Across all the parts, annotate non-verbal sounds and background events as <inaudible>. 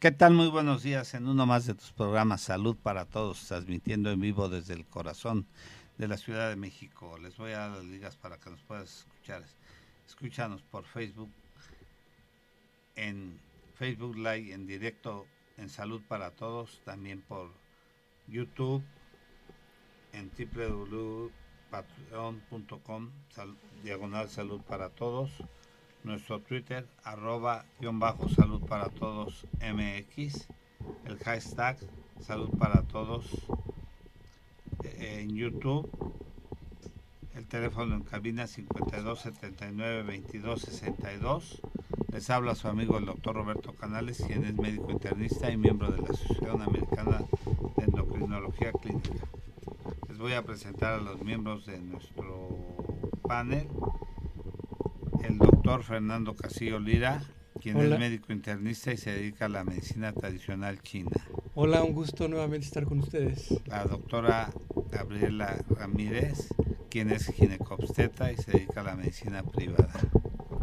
¿Qué tal? Muy buenos días en uno más de tus programas Salud para Todos, transmitiendo en vivo desde el corazón de la Ciudad de México. Les voy a dar las ligas para que nos puedas escuchar. Escúchanos por Facebook, en Facebook Live en directo en Salud para Todos, también por YouTube, en www.patreon.com, diagonal Salud para Todos nuestro Twitter, arroba guion bajo salud para todos MX, el hashtag salud para todos eh, en YouTube, el teléfono en cabina 52 79 22 62. Les habla su amigo el doctor Roberto Canales, quien es médico internista y miembro de la Asociación Americana de Endocrinología Clínica. Les voy a presentar a los miembros de nuestro panel Fernando Casillo Lira, quien es médico internista y se dedica a la medicina tradicional china. Hola, un gusto nuevamente estar con ustedes. La doctora Gabriela Ramírez, quien es ginecobstetra y se dedica a la medicina privada.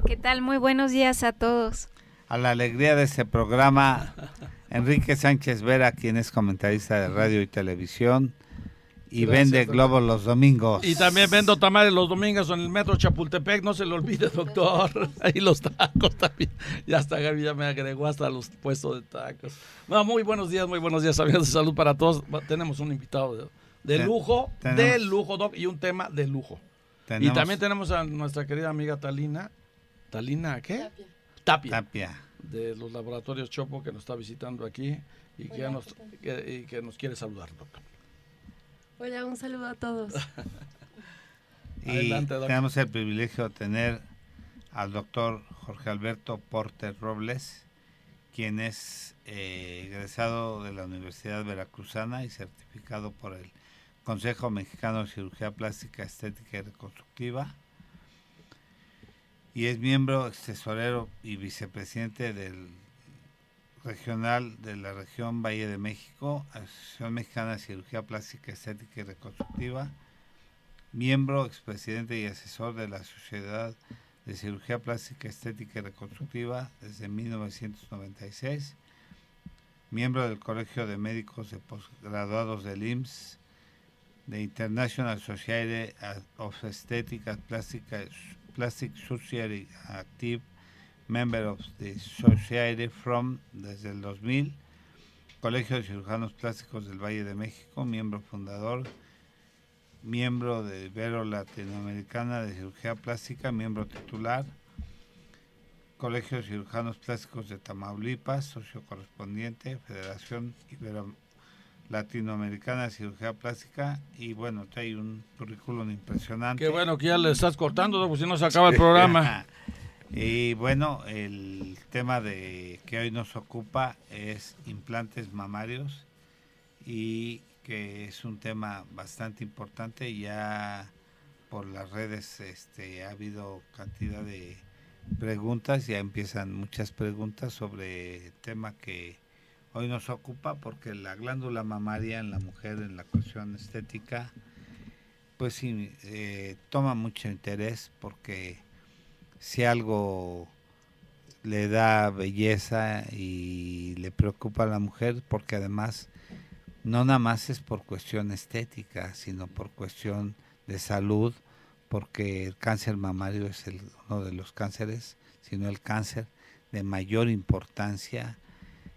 ¿Qué tal? Muy buenos días a todos. A la alegría de este programa, <laughs> Enrique Sánchez Vera, quien es comentarista de radio y televisión y vende globos los domingos. Y también vendo tamales los domingos en el metro Chapultepec, no se lo olvide, doctor. <laughs> Ahí los tacos también. Ya hasta Gaby ya me agregó hasta los puestos de tacos. No, muy buenos días, muy buenos días, amigos de salud para todos. Tenemos un invitado de, lujo, de lujo, doc, y un tema de lujo. y también tenemos a nuestra querida amiga Talina. ¿Talina qué? Tapia. Tapia. De los laboratorios Chopo que nos está visitando aquí y, que, nos, y que nos quiere saludar, doctor. Hola, un saludo a todos. <laughs> y tenemos el privilegio de tener al doctor Jorge Alberto Porter Robles, quien es eh, egresado de la Universidad Veracruzana y certificado por el Consejo Mexicano de Cirugía Plástica, Estética y Reconstructiva. Y es miembro, tesorero y vicepresidente del regional de la región Valle de México, Asociación Mexicana de Cirugía Plástica, Estética y Reconstructiva, miembro, expresidente y asesor de la Sociedad de Cirugía Plástica, Estética y Reconstructiva desde 1996, miembro del Colegio de Médicos de Postgraduados del IMSS, de International Society of Aesthetic Plastic, Plastic Surgery Active member of the Society from desde el 2000, Colegio de Cirujanos Plásticos del Valle de México, miembro fundador, miembro de Ibero Latinoamericana de Cirugía Plástica, miembro titular, Colegio de Cirujanos Plásticos de Tamaulipas, socio correspondiente, Federación Ibero Latinoamericana de Cirugía Plástica y bueno, hay un currículum impresionante. Qué bueno que ya le estás cortando, porque si no se acaba el <laughs> programa. <laughs> Y bueno, el tema de que hoy nos ocupa es implantes mamarios y que es un tema bastante importante. Ya por las redes este, ha habido cantidad de preguntas, ya empiezan muchas preguntas sobre el tema que hoy nos ocupa porque la glándula mamaria en la mujer en la cuestión estética pues sí eh, toma mucho interés porque si algo le da belleza y le preocupa a la mujer, porque además no nada más es por cuestión estética, sino por cuestión de salud, porque el cáncer mamario es el, uno de los cánceres, sino el cáncer de mayor importancia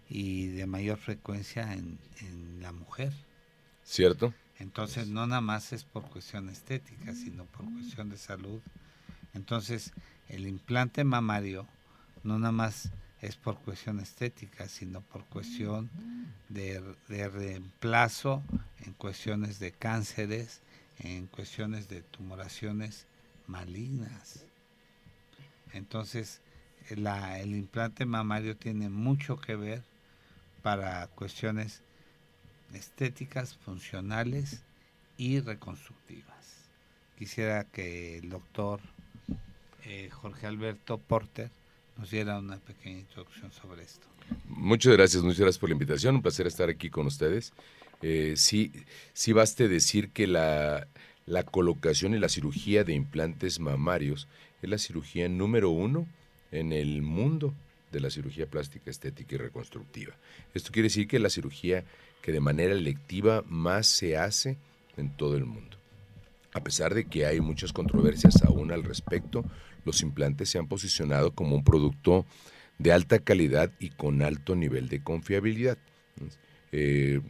y de mayor frecuencia en, en la mujer. ¿Cierto? Entonces no nada más es por cuestión estética, sino por cuestión de salud. Entonces, el implante mamario no nada más es por cuestión estética, sino por cuestión de, reemplazo en cuestiones de cánceres, en cuestiones de tumoraciones malignas. Entonces, el implante mamario tiene mucho que ver para cuestiones estéticas, funcionales y reconstructivas. Quisiera que el doctor eh, Jorge Alberto Porter nos diera una pequeña introducción sobre esto. Muchas gracias, muchas gracias por la invitación, un placer estar aquí con ustedes. Eh, sí, sí baste decir que la, la colocación y la cirugía de implantes mamarios es la cirugía número uno en el mundo de la cirugía plástica estética y reconstructiva. Esto quiere decir que la cirugía que de manera electiva más se hace en todo el mundo. A pesar de que hay muchas controversias aún al respecto, los implantes se han posicionado como un producto de alta calidad y con alto nivel de confiabilidad. Eh,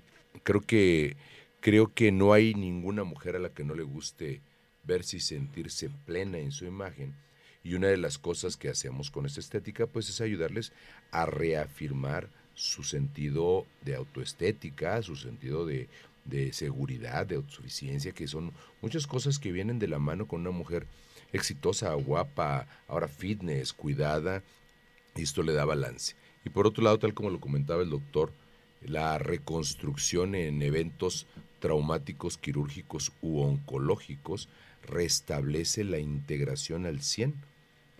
creo que creo que no hay ninguna mujer a la que no le guste verse y sentirse plena en su imagen. Y una de las cosas que hacemos con esta estética, pues es ayudarles a reafirmar su sentido de autoestética, su sentido de, de seguridad, de autosuficiencia, que son muchas cosas que vienen de la mano con una mujer exitosa, guapa, ahora fitness, cuidada, y esto le da balance. Y por otro lado, tal como lo comentaba el doctor, la reconstrucción en eventos traumáticos, quirúrgicos u oncológicos restablece la integración al 100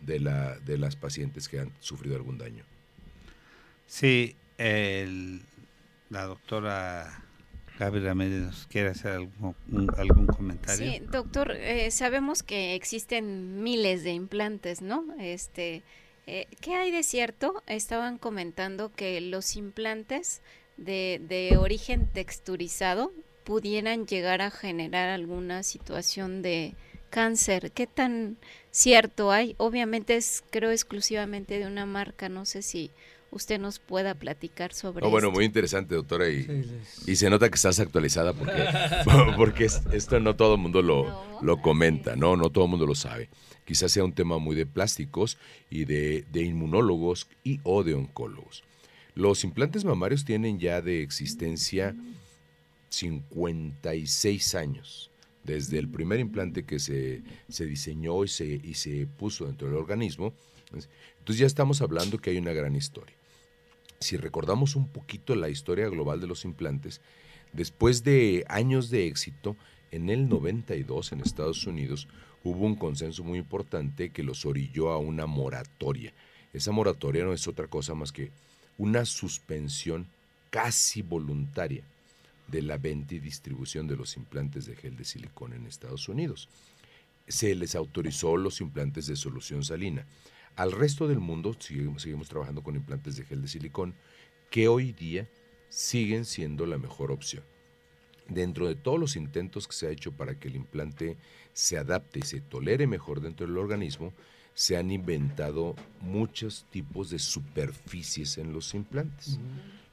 de, la, de las pacientes que han sufrido algún daño. Sí, la doctora Ramírez nos quiere hacer algún, algún comentario. Sí, doctor, eh, sabemos que existen miles de implantes, ¿no? Este, eh, ¿Qué hay de cierto? Estaban comentando que los implantes de, de origen texturizado pudieran llegar a generar alguna situación de cáncer. ¿Qué tan cierto hay? Obviamente es, creo, exclusivamente de una marca. No sé si usted nos pueda platicar sobre oh, Bueno, muy interesante, doctora, y, y, se nota que estás actualizada porque, <laughs> <laughs> porque esto no todo el mundo lo, lo comenta, ¿no? No todo el mundo lo sabe. Quizás sea un tema muy de plásticos y de, de inmunólogos y o de oncólogos. Los implantes mamarios tienen ya de existencia 56 años, desde el primer implante que se, se diseñó y se, y se puso dentro del organismo. Entonces ya estamos hablando que hay una gran historia. Si recordamos un poquito la historia global de los implantes, después de años de éxito, en el 92 en Estados Unidos hubo un consenso muy importante que los orilló a una moratoria. Esa moratoria no es otra cosa más que una suspensión casi voluntaria de la venta y distribución de los implantes de gel de silicona en Estados Unidos. Se les autorizó los implantes de solución salina. Al resto del mundo seguimos, seguimos trabajando con implantes de gel de silicón que hoy día siguen siendo la mejor opción. Dentro de todos los intentos que se ha hecho para que el implante se adapte y se tolere mejor dentro del organismo, se han inventado muchos tipos de superficies en los implantes.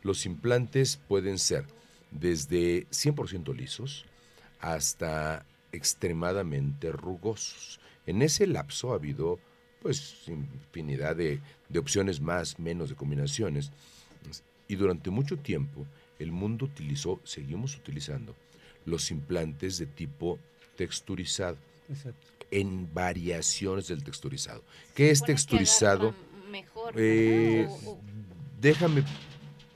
Los implantes pueden ser desde 100% lisos hasta extremadamente rugosos. En ese lapso ha habido pues infinidad de, de, opciones más, menos de combinaciones. Y durante mucho tiempo el mundo utilizó, seguimos utilizando, los implantes de tipo texturizado. En variaciones del texturizado. ¿Qué es texturizado? Eh, déjame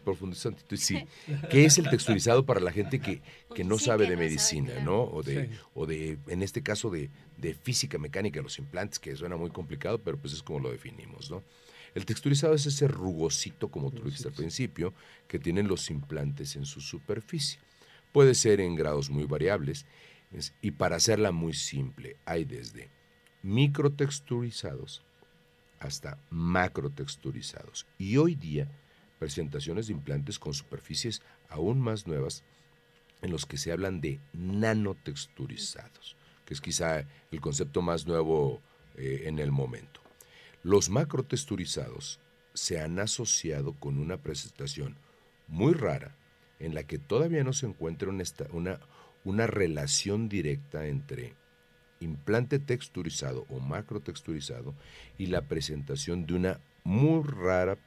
profundizar un sí. ¿Qué es el texturizado para la gente que, que no sabe de medicina, ¿no? O de, o de, en este caso, de, de física mecánica de los implantes, que suena muy complicado, pero pues es como lo definimos, ¿no? El texturizado es ese rugosito, como tú dijiste al principio, que tienen los implantes en su superficie. Puede ser en grados muy variables. Y para hacerla muy simple, hay desde microtexturizados hasta macrotexturizados. Y hoy día presentaciones de implantes con superficies aún más nuevas en los que se hablan de nanotexturizados, que es quizá el concepto más nuevo eh, en el momento. Los macrotexturizados se han asociado con una presentación muy rara en la que todavía no se encuentra una, una, una relación directa entre implante texturizado o macrotexturizado y la presentación de una muy rara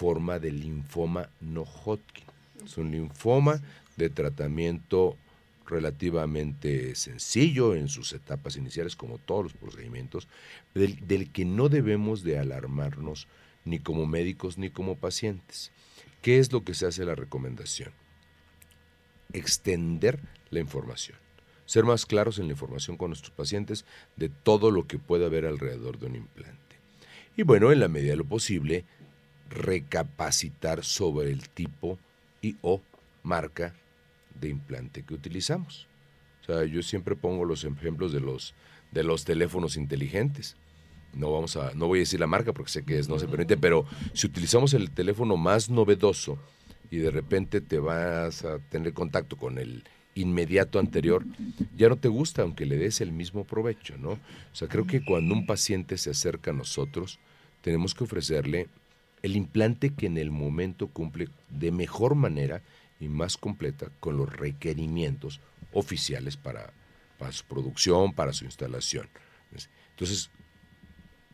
forma de linfoma no Hodgkin. Es un linfoma de tratamiento relativamente sencillo en sus etapas iniciales, como todos los procedimientos, del, del, que no debemos de alarmarnos ni como médicos ni como pacientes. ¿Qué es lo que se hace la recomendación? Extender la información, ser más claros en la información con nuestros pacientes de todo lo que pueda haber alrededor de un implante. Y bueno, en la medida de lo posible, recapacitar sobre el tipo y o marca de implante que utilizamos. O sea, yo siempre pongo los ejemplos de los, de los teléfonos inteligentes. no vamos a, no voy a decir la marca porque sé que es, no se permite, pero si utilizamos el teléfono más novedoso y de repente te vas a tener contacto con el inmediato anterior, ya no te gusta aunque le des el mismo provecho, ¿no? O sea, creo que cuando un paciente se acerca a nosotros, tenemos que ofrecerle el implante que en el momento cumple de mejor manera y más completa con los requerimientos oficiales para, para su producción, para su instalación. Entonces,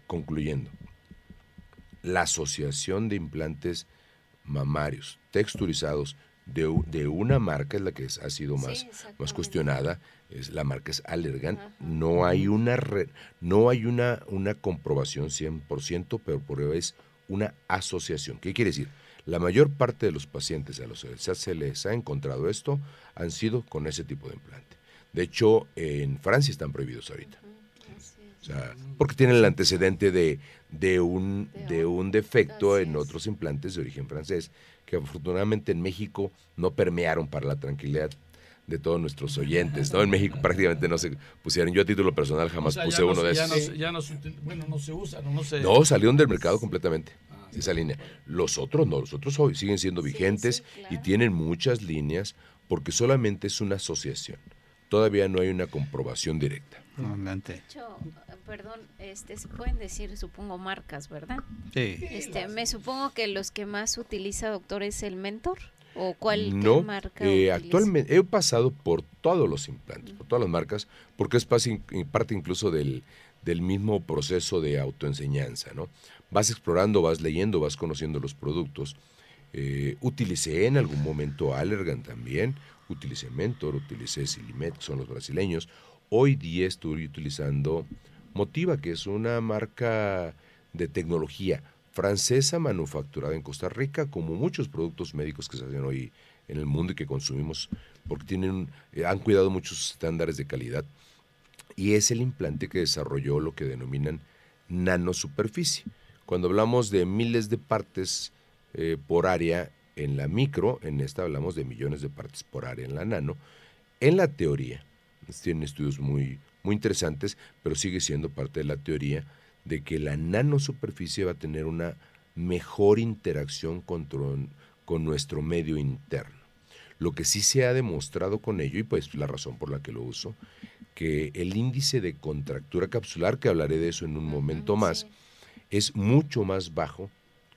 concluyendo, la Asociación de Implantes Mamarios Texturizados de, de una marca es la que ha sido más, más cuestionada, es, la marca es Allergan, no hay una no hay una, una comprobación 100%, pero por es una asociación. ¿Qué quiere decir? La mayor parte de los pacientes a los que se les ha encontrado esto han sido con ese tipo de implante. De hecho, en Francia están prohibidos ahorita. O sea, porque tienen el antecedente de, de, un, de un defecto en otros implantes de origen francés, que afortunadamente en México no permearon para la tranquilidad de todos nuestros oyentes, ¿no? En México prácticamente no se pusieron. Yo a título personal jamás puse uno de esos. Ya no, bueno, no se usan, no se... No, salieron del mercado completamente esa línea. Los otros no, los otros hoy siguen siendo vigentes y tienen muchas líneas porque solamente es una asociación. Todavía no hay una comprobación directa. De hecho, perdón, este, se pueden decir, supongo, marcas, ¿verdad? Sí. Este, me supongo que los que más utiliza, doctor, es el Mentor. ¿O cuál no, marca? Eh, actualmente he pasado por todos los implantes, por todas las marcas, porque es parte incluso del, del mismo proceso de autoenseñanza, ¿no? vas explorando, vas leyendo, vas conociendo los productos. Eh, utilicé en algún momento Allergan también, utilicé Mentor, utilicé Silimet, que son los brasileños. Hoy día estoy utilizando Motiva, que es una marca de tecnología francesa manufacturada en Costa Rica, como muchos productos médicos que se hacen hoy en el mundo y que consumimos, porque tienen, eh, han cuidado muchos estándares de calidad. Y es el implante que desarrolló lo que denominan nanosuperficie. Cuando hablamos de miles de partes eh, por área en la micro, en esta hablamos de millones de partes por área en la nano. En la teoría, tienen estudios muy, muy interesantes, pero sigue siendo parte de la teoría de que la nanosuperficie va a tener una mejor interacción con, con nuestro medio interno. Lo que sí se ha demostrado con ello, y pues la razón por la que lo uso, que el índice de contractura capsular, que hablaré de eso en un momento más, es mucho más bajo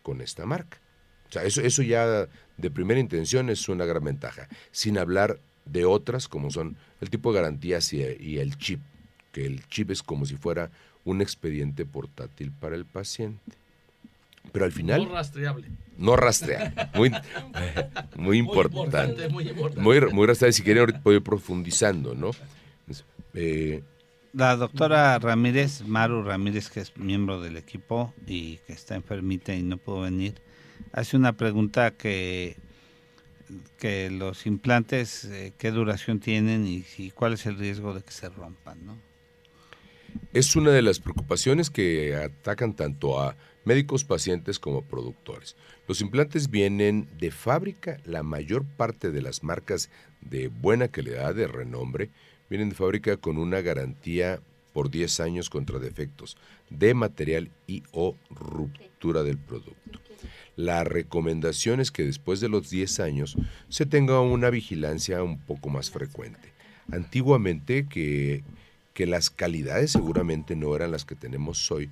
con esta marca. O sea, eso, eso ya de primera intención es una gran ventaja, sin hablar de otras como son el tipo de garantías y, el chip, que el chip es como si fuera un expediente portátil para el paciente. Pero al final... No rastreable. No rastreable. Muy, muy importante. Muy, muy, muy, rastreable. Si quieren, ahorita puedo ir profundizando, ¿no? Eh, la doctora Ramírez, Maru Ramírez, que es miembro del equipo y que está enfermita y no pudo venir, hace una pregunta que, que los implantes, eh, qué duración tienen y, cuál es el riesgo de que se rompan, ¿no? Es una de las preocupaciones que atacan tanto a médicos, pacientes como productores. Los implantes vienen de fábrica, la mayor parte de las marcas de buena calidad, de renombre, vienen de fábrica con una garantía por 10 años contra defectos de material y o ruptura del producto. La recomendación es que después de los 10 años se tenga una vigilancia un poco más frecuente. Antiguamente que, que las calidades seguramente no eran las que tenemos hoy,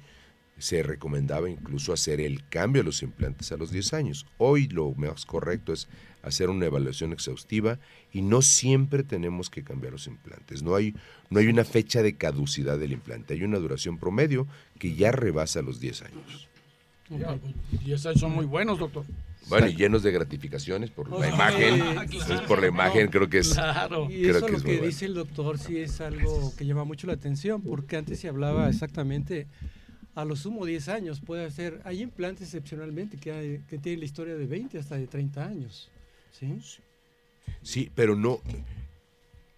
se recomendaba incluso hacer el cambio de los implantes a los 10 años. Hoy lo más correcto es hacer una evaluación exhaustiva y no siempre tenemos que cambiar los implantes. No hay, no hay una fecha de caducidad del implante, hay una duración promedio que ya rebasa los 10 años. 10 años son muy buenos, doctor. Bueno, y llenos de gratificaciones por la imagen. por la imagen creo que es. Claro. Y eso lo que dice el doctor sí es algo que llama mucho la atención, porque antes se hablaba exactamente a lo sumo 10 años. Puede ser, hay implantes excepcionalmente que, que tienen la historia de 20 hasta de 30 años. ¿sí? Sí, pero no.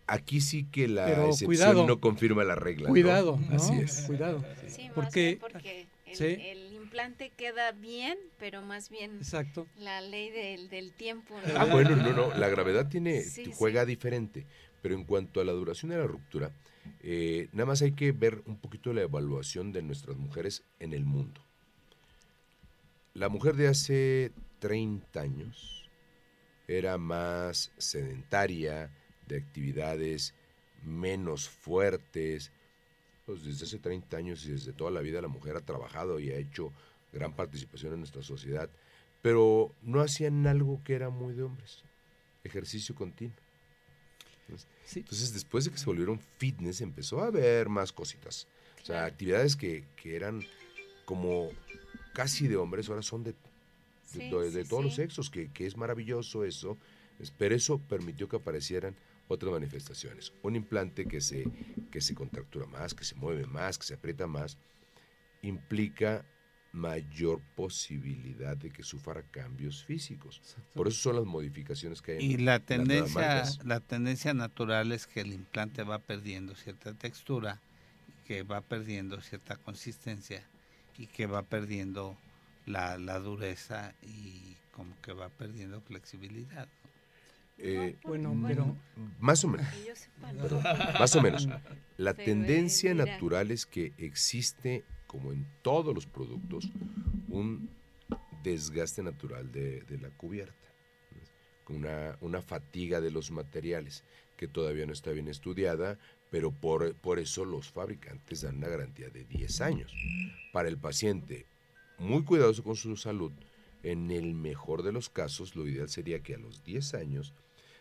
Aquí sí que la excepción no confirma la regla. Cuidado, así es. Cuidado. Sí, porque, porque el, implante queda bien, pero más bien Exacto. la ley del, tiempo. Ah, bueno, no, no, la gravedad tiene juega diferente, Pero en cuanto a la duración de la ruptura, eh, nada más hay que ver un poquito la evaluación de nuestras mujeres en el mundo. La mujer de hace 30 años era más sedentaria, de actividades menos fuertes. Pues desde hace 30 años y desde toda la vida la mujer ha trabajado y ha hecho gran participación en nuestra sociedad, pero no hacían algo que era muy de hombres, ejercicio continuo. Entonces, después de que se volvieron fitness, empezó a haber más cositas. O sea, actividades que, que, eran como casi de hombres, ahora son de, de, todos los sexos, que, que, es maravilloso eso. Pero eso permitió que aparecieran otras manifestaciones. Un implante que se, que se contractura más, que se mueve más, que se aprieta más, implica mayor posibilidad de que sufra cambios físicos. Por eso son las modificaciones que hay. Y la tendencia, la tendencia natural es que el implante va perdiendo cierta textura, que va perdiendo cierta consistencia y que va perdiendo la, la dureza y como que va perdiendo flexibilidad. Eh, bueno, pero más o menos. más o menos. <laughs> La tendencia natural es que existe como en todos los productos, un desgaste natural de, la cubierta, una, una, fatiga de los materiales que todavía no está bien estudiada, pero por, por eso los fabricantes dan una garantía de 10 años. Para el paciente muy cuidadoso con su salud, en el mejor de los casos, lo ideal sería que a los 10 años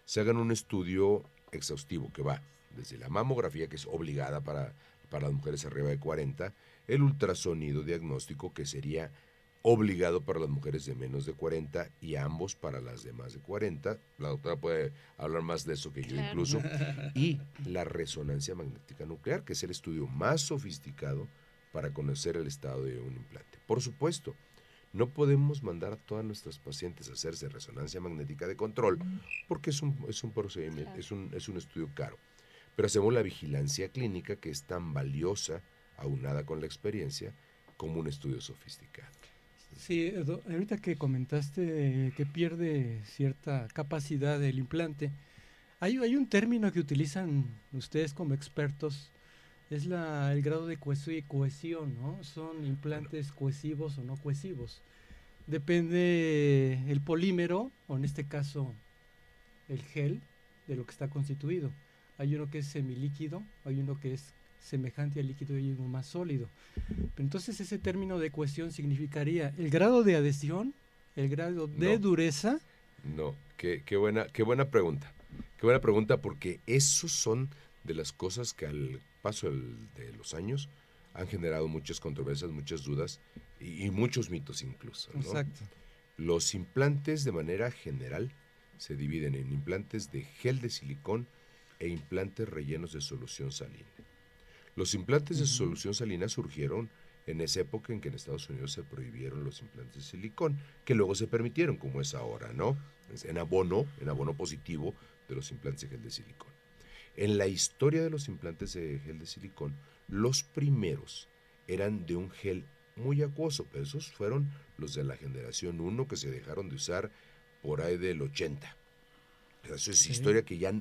se hagan un estudio exhaustivo que va desde la mamografía, que es obligada para, para las mujeres arriba de 40, el ultrasonido diagnóstico que sería obligado para las mujeres de menos de 40 y ambos para las de más de 40. La doctora puede hablar más de eso que yo incluso. <laughs> Y la resonancia magnética nuclear, que es el estudio más sofisticado para conocer el estado de un implante. Por supuesto, no podemos mandar a todas nuestras pacientes a hacerse resonancia magnética de control porque es un, es un procedimiento, es, un, es un estudio caro. Pero hacemos la vigilancia clínica que es tan valiosa aunada con la experiencia, como un estudio sofisticado. Sí, ahorita que comentaste que pierde cierta capacidad del implante, hay, hay un término que utilizan ustedes como expertos, es la, el grado de cohesión, ¿no? Son implantes cohesivos o no cohesivos. Depende el polímero, o en este caso el gel, de lo que está constituido. Hay uno que es semilíquido, hay uno que es semejante al líquido y uno más sólido. Pero entonces ese término de cohesión significaría el grado de adhesión, el grado de dureza. No, qué, qué, buena, qué buena pregunta. Qué buena pregunta porque esos son de las cosas que al paso de los años han generado muchas controversias, muchas dudas y, muchos mitos incluso. Exacto. Los implantes de manera general se dividen en implantes de gel de silicón e implantes rellenos de solución salina. Los implantes de solución salina surgieron en esa época en que en Estados Unidos se prohibieron los implantes de silicón, que luego se permitieron, como es ahora, ¿no? En abono, en abono positivo de los implantes de gel de silicón. En la historia de los implantes de gel de silicón, los primeros eran de un gel muy acuoso, pero esos fueron los de la generación 1 que se dejaron de usar por ahí del 80. Eso es historia que ya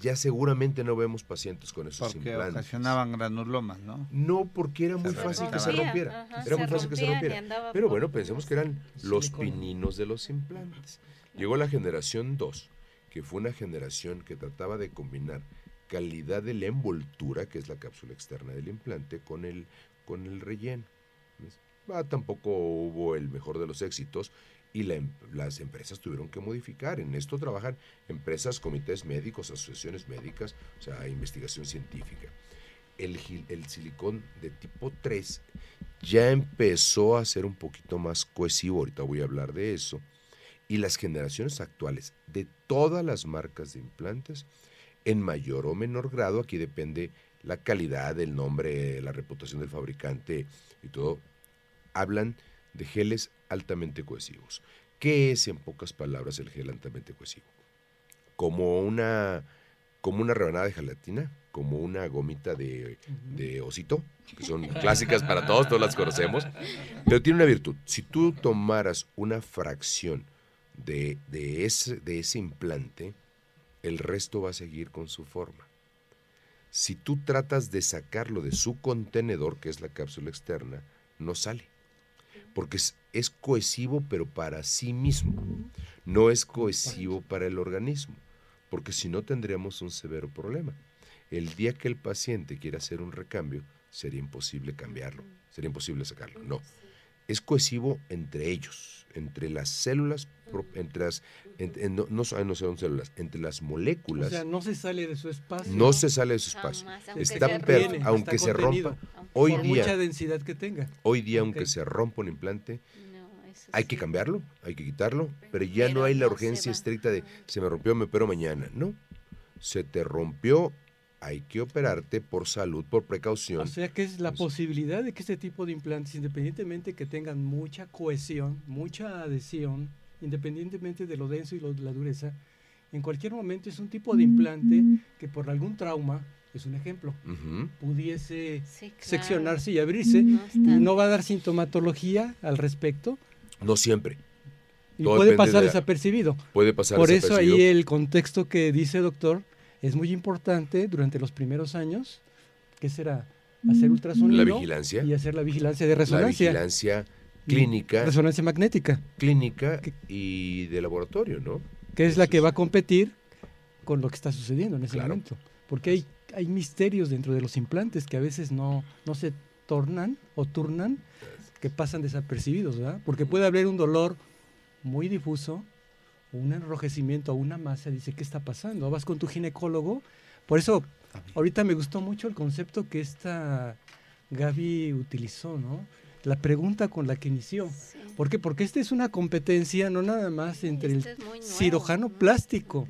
ya seguramente no vemos pacientes con esos porque implantes. ocasionaban granulomas, ¿no? No, porque era muy fácil que se rompiera. era muy fácil que se rompiera. Pero bueno, pensemos que eran los pininos de los implantes. Llegó la generación 2, que fue una generación que trataba de combinar calidad de la envoltura, que es la cápsula externa del implante, con el, con el relleno. Ah, tampoco hubo el mejor de los éxitos y em, las empresas tuvieron que modificar. En esto trabajan empresas, comités médicos, asociaciones médicas, o sea, investigación científica. El, el silicón de tipo 3 ya empezó a ser un poquito más cohesivo, ahorita voy a hablar de eso, y las generaciones actuales de todas las marcas de implantes, en mayor o menor grado, aquí depende la calidad, el nombre, la reputación del fabricante y todo, hablan de geles altamente cohesivos. ¿Qué es, en pocas palabras, el gel altamente cohesivo? Como una, como una rebanada de gelatina, como una gomita de, osito, que son <laughs> clásicas para todos, todos las conocemos, pero tiene una virtud. Si tú tomaras una fracción de, ese, de ese implante el resto va a seguir con su forma. Si tú tratas de sacarlo de su contenedor, que es la cápsula externa, no sale. Porque es, es cohesivo, pero para sí mismo. No es cohesivo para el organismo. Porque si no tendríamos un severo problema. El día que el paciente quiera hacer un recambio, sería imposible cambiarlo, sería imposible sacarlo. No. Es cohesivo entre ellos, entre las células, entre las, no, no, son células, entre las moléculas. O sea, no se sale de su espacio. No se sale de su espacio. está perfecto, aunque se rompa. Hoy por día, mucha densidad que tenga. Hoy día, aunque se rompa un implante, hay que cambiarlo, hay que quitarlo, pero ya no hay la urgencia estricta de se me rompió, me opero mañana. No, se te rompió, hay que operarte por salud, por precaución. O sea que es la posibilidad de que este tipo de implantes, independientemente que tengan mucha cohesión, mucha adhesión, independientemente de lo denso y lo, de la dureza, en cualquier momento es un tipo de implante que por algún trauma, es un ejemplo, pudiese seccionarse y abrirse no y no va a dar sintomatología al respecto. No siempre. Y puede pasar desapercibido. Puede pasar Por eso ahí el contexto que dice doctor es muy importante durante los primeros años, ¿qué será? Hacer ultrasonido. La vigilancia. Y hacer la vigilancia de resonancia. La vigilancia clínica. Resonancia magnética. Clínica y de laboratorio, ¿no? Que es la que va a competir con lo que está sucediendo en ese momento. Porque hay, hay misterios dentro de los implantes que a veces no, no se tornan o turnan, que pasan desapercibidos, ¿verdad? Porque puede haber un dolor muy difuso, un enrojecimiento o una masa, dice, ¿qué está pasando? Vas con tu ginecólogo. Por eso, ahorita me gustó mucho el concepto que esta Gaby utilizó, ¿no? La pregunta con la que inició. ¿Por qué? Porque esta es una competencia no nada más entre el cirujano plástico,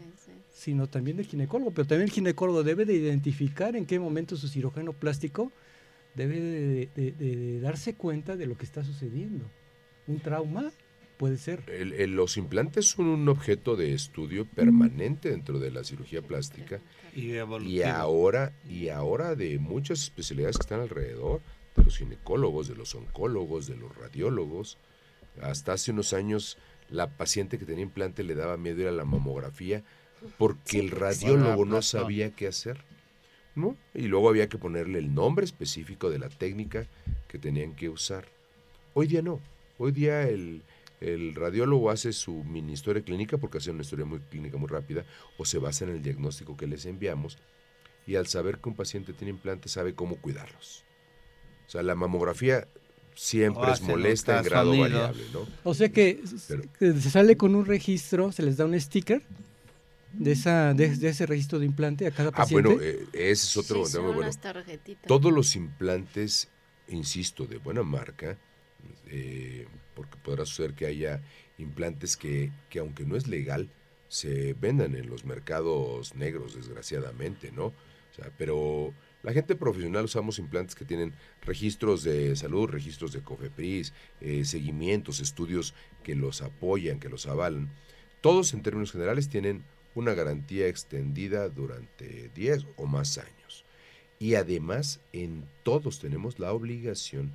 sino también del ginecólogo. Pero también el ginecólogo debe de identificar en qué momento su cirujano plástico debe de darse cuenta de lo que está sucediendo. Un trauma puede ser. los implantes son un objeto de estudio permanente dentro de la cirugía plástica y, ahora y ahora de muchas especialidades que están alrededor, de los ginecólogos, de los oncólogos, de los radiólogos. Hasta hace unos años la paciente que tenía implante le daba miedo ir a la mamografía porque el radiólogo no sabía qué hacer. ¿no? Y luego había que ponerle el nombre específico de la técnica que tenían que usar. Hoy día no. Hoy día el, el radiólogo hace su mini historia clínica porque hace una historia muy clínica muy rápida o se basa en el diagnóstico que les enviamos y al saber que un paciente tiene implantes sabe cómo cuidarlos. O sea, la mamografía siempre es molesta en grado variable, ¿no? O sea que, se sale con un registro, se les da un sticker de esa de, ese registro de implante a cada paciente. Ah, bueno, eh, ese es otro bueno. Todos los implantes, insisto, de buena marca, eh, porque podrá suceder que haya implantes que, que, aunque no es legal, se vendan en los mercados negros, desgraciadamente, ¿no? O sea, pero la gente profesional usamos implantes que tienen registros de salud, registros de COFEPRIS, eh, seguimientos, estudios que los apoyan, que los avalan. Todos en términos generales tienen una garantía extendida durante 10 o más años. Y además en todos tenemos la obligación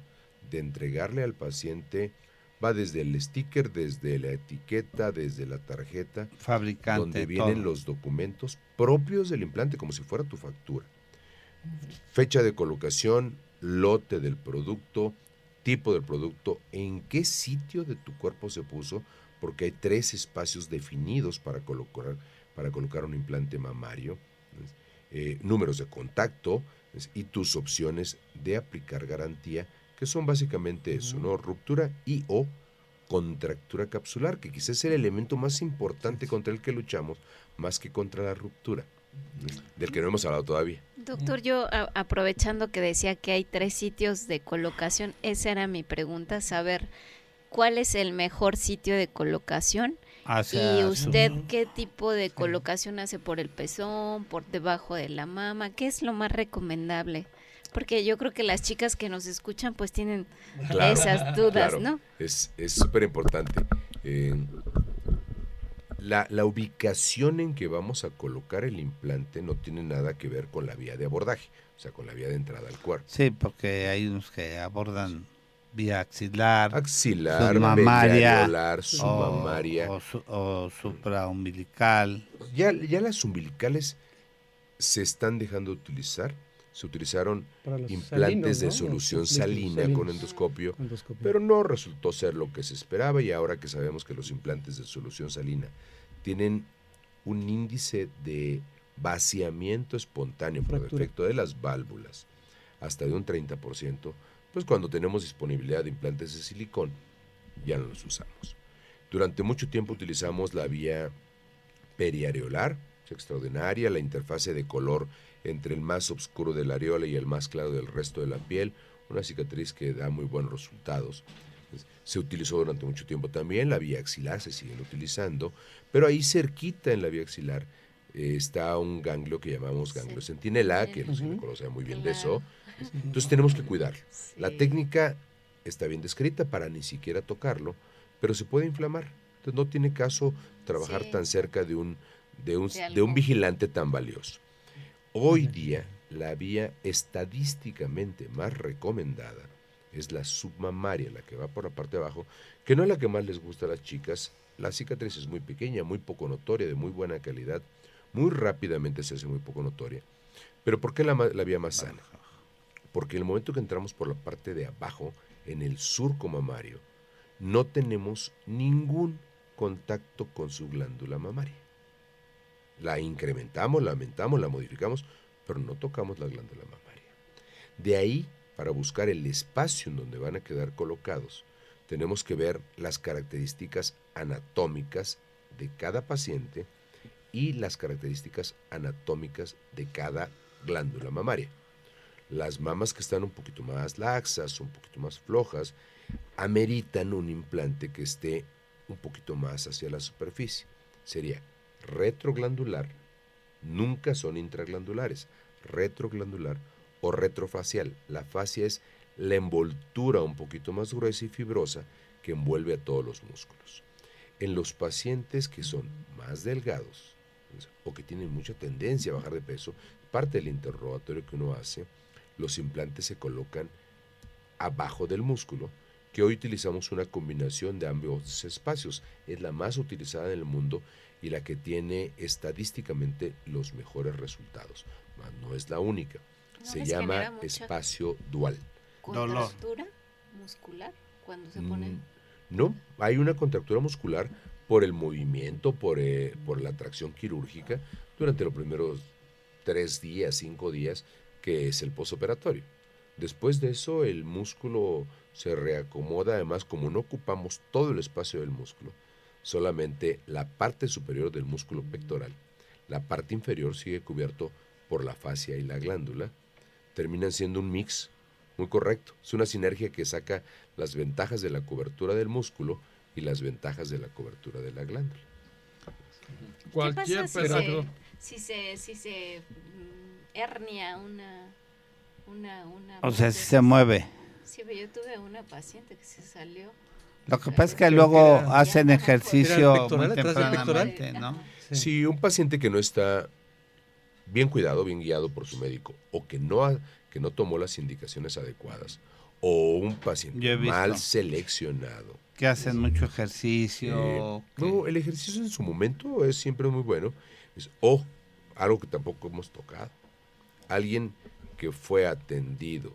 de entregarle al paciente va desde el sticker, desde la etiqueta, desde la tarjeta, fabricante, donde vienen los documentos propios del implante, como si fuera tu factura. Fecha de colocación, lote del producto, tipo del producto, en qué sitio de tu cuerpo se puso, porque hay tres espacios definidos para colocar, para colocar un implante mamario, eh, números de contacto y tus opciones de aplicar garantía que son básicamente eso, ¿no? Ruptura y o contractura capsular, que quizás es el elemento más importante contra el que luchamos, más que contra la ruptura, del que no hemos hablado todavía. Doctor, yo aprovechando que decía que hay tres sitios de colocación, esa era mi pregunta, saber cuál es el mejor sitio de colocación y usted qué tipo de colocación hace por el pezón, por debajo de la mama, qué es lo más recomendable. Porque yo creo que las chicas que nos escuchan pues tienen <laughs> esas dudas, ¿no? Es súper importante. Eh, la, la, ubicación en que vamos a colocar el implante no tiene nada que ver con la vía de abordaje, o sea, con la vía de entrada al cuerpo. Sí, porque hay unos que abordan vía axilar, axilar, submamaria, submamaria. O, o, supraumbilical. Ya, ya las umbilicales se están dejando de utilizar. Se utilizaron implantes de solución salina con endoscopio, pero no resultó ser lo que se esperaba y ahora que sabemos que los implantes de solución salina tienen un índice de vaciamiento espontáneo por defecto de las válvulas hasta de un 30%, pues cuando tenemos disponibilidad de implantes de silicón, ya no los usamos. Durante mucho tiempo utilizamos la vía periareolar, extraordinaria, la interfase de color entre el más oscuro de la areola y el más claro del resto de la piel, una cicatriz que da muy buenos resultados. Se utilizó durante mucho tiempo también, la vía axilar se sigue utilizando, pero ahí cerquita en la vía axilar eh, está un ganglio que llamamos ganglio centinela, que los ginecólogos muy bien de eso. <laughs> Entonces tenemos que cuidar. La técnica está bien descrita para ni siquiera tocarlo, pero se puede inflamar. Entonces no tiene caso trabajar tan cerca de un, de un, de un vigilante tan valioso. Hoy día, la vía estadísticamente más recomendada es la submamaria, la que va por la parte de abajo, que no es la que más les gusta a las chicas. La cicatriz es muy pequeña, muy poco notoria, de muy buena calidad, muy rápidamente se hace muy poco notoria. Pero ¿por qué la, la vía más sana? Porque en el momento que entramos por la parte de abajo, en el surco mamario, no tenemos ningún contacto con su glándula mamaria. La incrementamos, la aumentamos, la modificamos, pero no tocamos la glándula mamaria. De ahí, para buscar el espacio en donde van a quedar colocados, tenemos que ver las características anatómicas de cada paciente y las características anatómicas de cada glándula mamaria. Las mamas que están un poquito más laxas, un poquito más flojas, ameritan un implante que esté un poquito más hacia la superficie. Sería retroglandular, nunca son intraglandulares, retroglandular o retrofacial. La fascia es la envoltura un poquito más gruesa y fibrosa que envuelve a todos los músculos. En los pacientes que son más delgados o que tienen mucha tendencia a bajar de peso, parte del interrogatorio que uno hace, los implantes se colocan abajo del músculo, que hoy utilizamos una combinación de ambos espacios. Es la más utilizada en el mundo y la que tiene estadísticamente los mejores resultados. No es la única. se llama espacio dual. ¿Contractura muscular cuando se pone? Mm, no, hay una contractura muscular por el movimiento, por, eh, por la tracción quirúrgica durante los primeros tres días, cinco días, que es el posoperatorio. Después de eso, el músculo se reacomoda, además, como no ocupamos todo el espacio del músculo, solamente la parte superior del músculo pectoral. La parte inferior sigue cubierto por la fascia y la glándula. Terminan siendo un mix muy correcto. Es una sinergia que saca las ventajas de la cobertura del músculo y las ventajas de la cobertura de la glándula. Cualquier ¿Qué pasa si se, si se, mm, hernia una, una, una... O sea, si se mueve. Sí, yo tuve una paciente que se salió lo que pasa es que luego hacen ejercicio muy tempranamente, ¿no? Si un paciente que no está bien cuidado, bien guiado por su médico, o que no, ha, que no tomó las indicaciones adecuadas, o un paciente mal seleccionado. Que hacen mucho ejercicio. Eh, no, el ejercicio en su momento es siempre muy bueno. o algo que tampoco hemos tocado. Alguien que fue atendido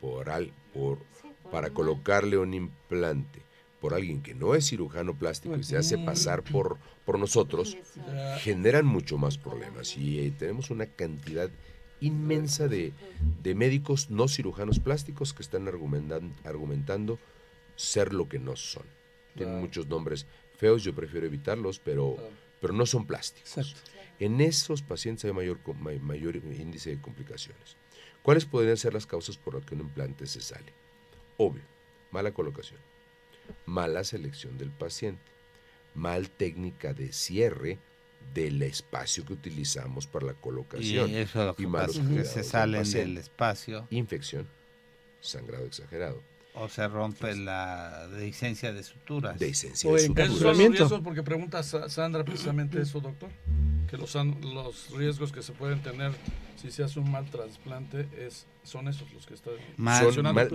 por, al, por, para colocarle un implante por alguien que no es cirujano plástico y se hace pasar por, por nosotros, generan mucho más problemas. Y eh, tenemos una cantidad inmensa de, médicos no cirujanos plásticos que están argumentando ser lo que no son. Tienen muchos nombres feos, yo prefiero evitarlos, pero, pero no son plásticos. En esos pacientes hay mayor, mayor índice de complicaciones. ¿Cuáles podrían ser las causas por las que un implante se sale? Obvio, mala colocación mala selección del paciente, mal técnica de cierre del espacio que utilizamos para la colocación. Y eso lo que pasa, que se salen del, espacio. Infección, sangrado exagerado. O se rompe la dehiscencia de suturas. Dehiscencia de suturas. Eso, eso porque pregunta Sandra precisamente eso, doctor. Que los, los riesgos que se pueden tener si se hace un mal trasplante es, son esos los que están mal,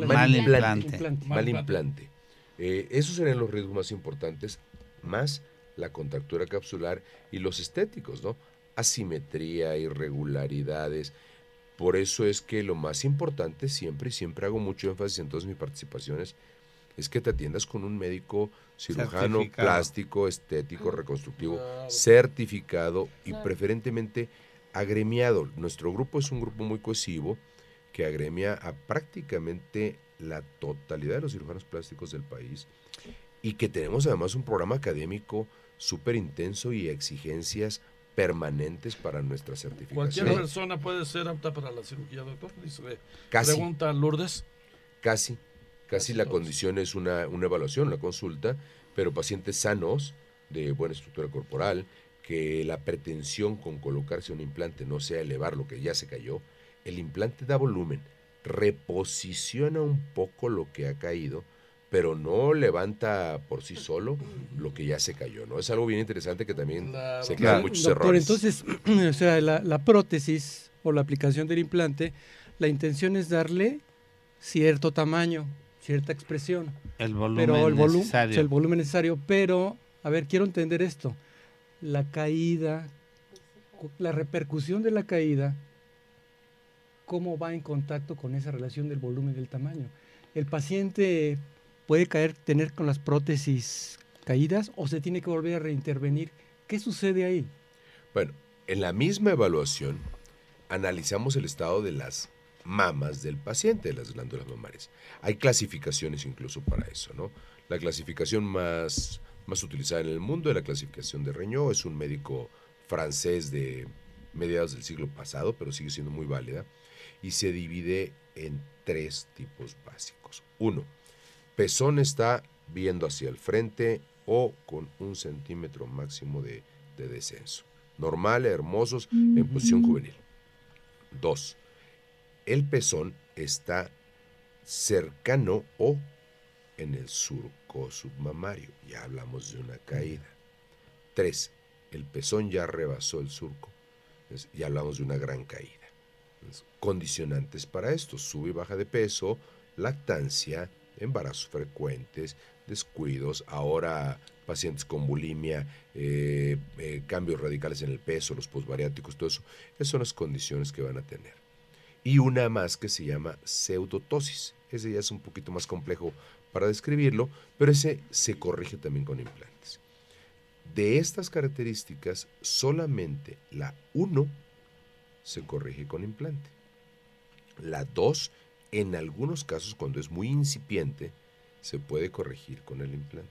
mal, implante. Mal implante. Eh, esos serían los riesgos más importantes, más la contractura capsular y los estéticos, ¿no? Asimetría, irregularidades. Por eso es que lo más importante siempre, y siempre hago mucho énfasis en todas mis participaciones, es que te atiendas con un médico cirujano plástico, estético, reconstructivo, certificado y preferentemente agremiado. Nuestro grupo es un grupo muy cohesivo que agremia a prácticamente la totalidad de los cirujanos plásticos del país y que tenemos además un programa académico súper intenso y exigencias permanentes para nuestra certificación. ¿Cualquier persona puede ser apta para la cirugía, doctor? Casi. Pregunta Lourdes. Casi. Casi la condición es una, una evaluación, la consulta, pero pacientes sanos, de buena estructura corporal, que la pretensión con colocarse un implante no sea elevar lo que ya se cayó, el implante da volumen, reposiciona un poco lo que ha caído, pero no levanta por sí solo lo que ya se cayó, ¿no? Es algo bien interesante que también se quedan muchos errores. Entonces, <clears throat> o sea, la, la, prótesis o la aplicación del implante, la intención es darle cierto tamaño, cierta expresión. El volumen necesario. el volumen necesario, pero, a ver, quiero entender esto. La caída, la repercusión de la caída, ¿cómo va en contacto con esa relación del volumen y del tamaño? El paciente puede caer, tener con las prótesis caídas o se tiene que volver a reintervenir. ¿Qué sucede ahí? Bueno, en la misma evaluación analizamos el estado de las mamas del paciente, de las glándulas mamarias. Hay clasificaciones incluso para eso, ¿no? La clasificación más, más utilizada en el mundo es la clasificación de Reñó, es un médico francés de mediados del siglo pasado, pero sigue siendo muy válida, y se divide en tres tipos básicos. Uno, pezón está viendo hacia el frente o con un centímetro máximo de, de descenso. Normal, hermosos, en posición juvenil. Dos, el pezón está cercano o en el surco submamario. Ya hablamos de una caída. Tres, el pezón ya rebasó el surco. Ya hablamos de una gran caída. Condicionantes para esto, sube y baja de peso, lactancia, embarazos frecuentes, descuidos, ahora pacientes con bulimia, eh, eh, cambios radicales en el peso, los posbariáticos, todo eso. Esas son las condiciones que van a tener y una más que se llama pseudotosis. Ese ya es un poquito más complejo para describirlo, pero ese se corrige también con implantes. De estas características, solamente la 1 se corrige con implante. La 2, en algunos casos, cuando es muy incipiente, se puede corregir con el implante.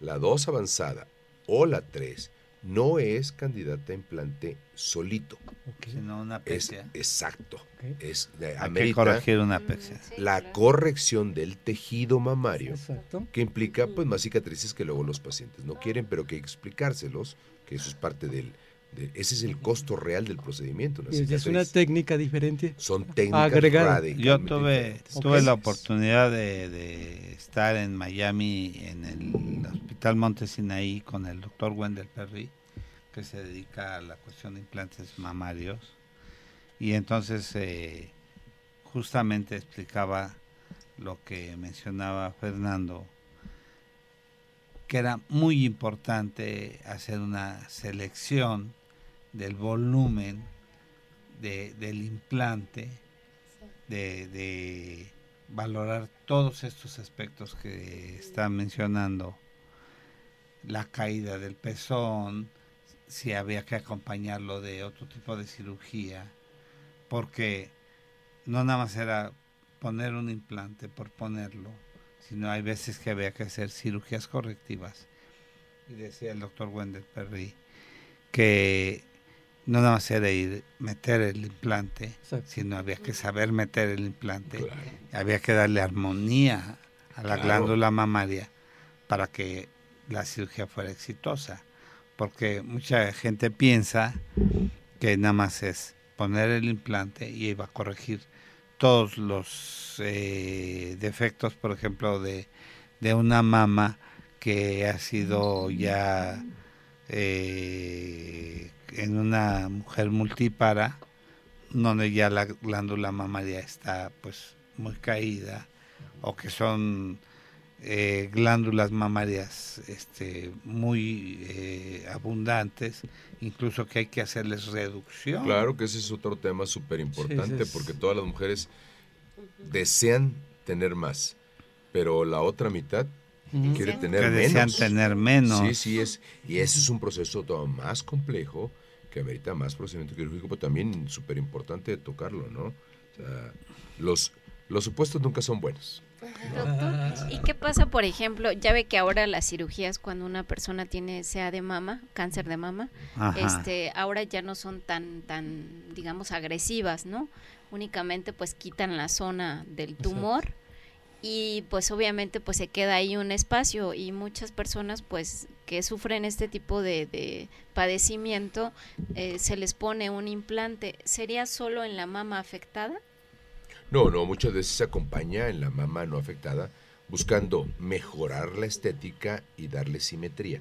La 2 avanzada o la 3 no es candidata a implante solito. Sino una apexia. exacto. Es Hay que corregir una apexia. La corrección del tejido mamario, que implica pues más cicatrices que luego los pacientes no quieren, pero que hay que explicárselos, que eso es parte del, ese es el costo real del procedimiento. es una técnica diferente. Son técnicas Yo tuve, tuve la oportunidad de, de, estar en Miami en el Hospital Monte Sinaí con el doctor Wendell Perry, que se dedica a la cuestión de implantes mamarios. Y entonces eh, justamente explicaba lo que mencionaba Fernando, que era muy importante hacer una selección del volumen del implante, de, valorar todos estos aspectos que están mencionando, la caída del pezón, si había que acompañarlo de otro tipo de cirugía, porque no nada más era poner un implante por ponerlo, sino hay veces que había que hacer cirugías correctivas. Y decía el doctor Wendell Perry que no nada más era ir meter el implante, sino había que saber meter el implante, había que darle armonía a la glándula mamaria para que la cirugía fuera exitosa, porque mucha gente piensa que nada más es poner el implante y iba a corregir todos los eh, defectos, por ejemplo, de, de una mama que ha sido ya eh, en una mujer multípara, donde ya la glándula mamaria está pues muy caída, o que son eh, glándulas mamarias este, muy eh, abundantes, incluso que hay que hacerles reducción. Claro que ese es otro tema súper importante, porque todas las mujeres desean tener más, pero la otra mitad quiere tener que menos. Desean tener menos. Sí, sí, es, y ese es un proceso todo más complejo que amerita más procedimiento quirúrgico, pero también súper importante tocarlo, ¿no? O sea, los, los supuestos nunca son buenos. Doctor, ¿y qué pasa, por ejemplo? Ya ve que ahora las cirugías cuando una persona tiene sea de mama, cáncer de mama, este, ahora ya no son tan, tan, digamos, agresivas, ¿no? Únicamente pues quitan la zona del tumor y pues obviamente pues se queda ahí un espacio y muchas personas pues que sufren este tipo de, padecimiento eh, se les pone un implante. ¿Sería solo en la mama afectada? No, no, muchas veces se acompaña en la mama no afectada buscando mejorar la estética y darle simetría.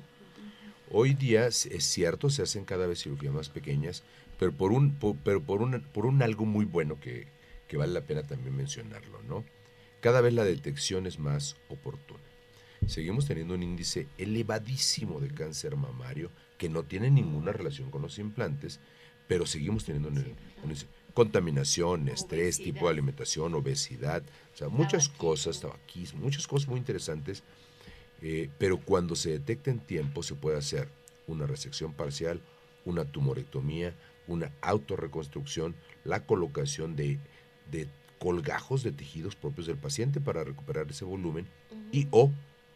Hoy día es cierto, se hacen cada vez cirugías más pequeñas, pero por un, pero por un, por un algo muy bueno que, que vale la pena también mencionarlo, ¿no? Cada vez la detección es más oportuna. Seguimos teniendo un índice elevadísimo de cáncer mamario que no tiene ninguna relación con los implantes, pero seguimos teniendo un, contaminación, estrés, tipo de alimentación, obesidad, o sea, muchas cosas, tabaquismo, muchas cosas muy interesantes, eh, pero cuando se detecta en tiempo se puede hacer una resección parcial, una tumorectomía, una autorreconstrucción, la colocación de, colgajos de tejidos propios del paciente para recuperar ese volumen y o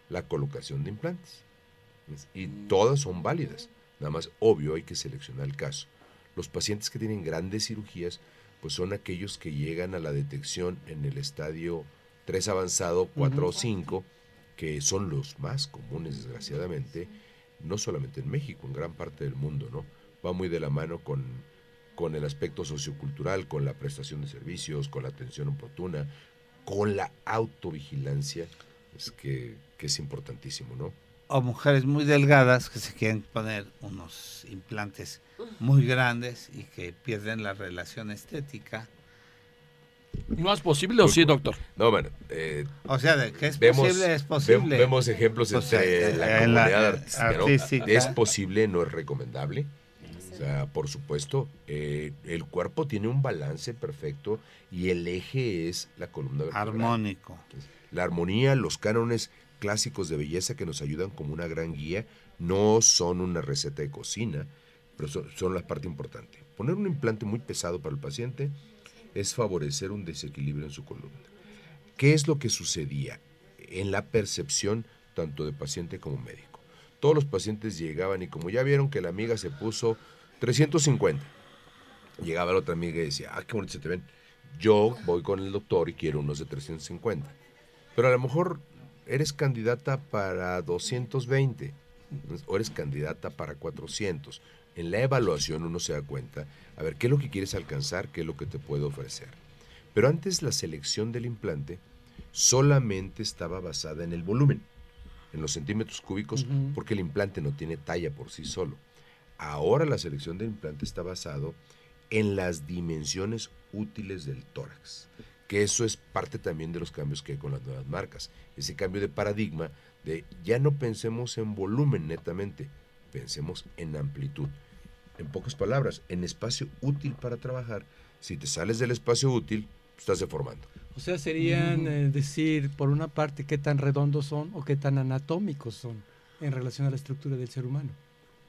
la colocación de implantes. Y todas son válidas. Nada más, obvio, hay que seleccionar el caso. Los pacientes que tienen grandes cirugías, pues son aquellos que llegan a la detección en el estadio 3 avanzado, 4 o 5, que son los más comunes, desgraciadamente, no solamente en México, en gran parte del mundo, ¿no? Va muy de la mano con, con el aspecto sociocultural, con la prestación de servicios, con la atención oportuna, con la autovigilancia, es que, que es importantísimo, ¿no? o mujeres muy delgadas que se quieren poner unos implantes muy grandes y que pierden la relación estética. ¿No es posible o sí, doctor? No, bueno. Eh, o sea, de que es posible, es posible. Vemos ejemplos pues, entre eh, la comunidad artística. Es posible, no es recomendable. O sea, por supuesto, eh, el cuerpo tiene un balance perfecto y el eje es la columna vertebral. Armónico. La armonía, los cánones clásicos de belleza que nos ayudan como una gran guía, no son una receta de cocina, pero son, la parte importante. Poner un implante muy pesado para el paciente es favorecer un desequilibrio en su columna. ¿Qué es lo que sucedía en la percepción tanto de paciente como médico? Todos los pacientes llegaban y como ya vieron que la amiga se puso 350, llegaba la otra amiga y decía, ah, qué bonito se te ven. Yo voy con el doctor y quiero unos de 350. Pero a lo mejor eres candidata para 220 o eres candidata para 400. En la evaluación uno se da cuenta, a ver, ¿qué es lo que quieres alcanzar? ¿Qué es lo que te puedo ofrecer? Pero antes la selección del implante solamente estaba basada en el volumen, en los centímetros cúbicos, porque el implante no tiene talla por sí solo. Ahora la selección del implante está basado en las dimensiones útiles del tórax que eso es parte también de los cambios que hay con las nuevas marcas. Ese cambio de paradigma de ya no pensemos en volumen netamente, pensemos en amplitud. En pocas palabras, en espacio útil para trabajar. Si te sales del espacio útil, estás deformando. O sea, serían eh, decir, por una parte, qué tan redondos son o qué tan anatómicos son en relación a la estructura del ser humano.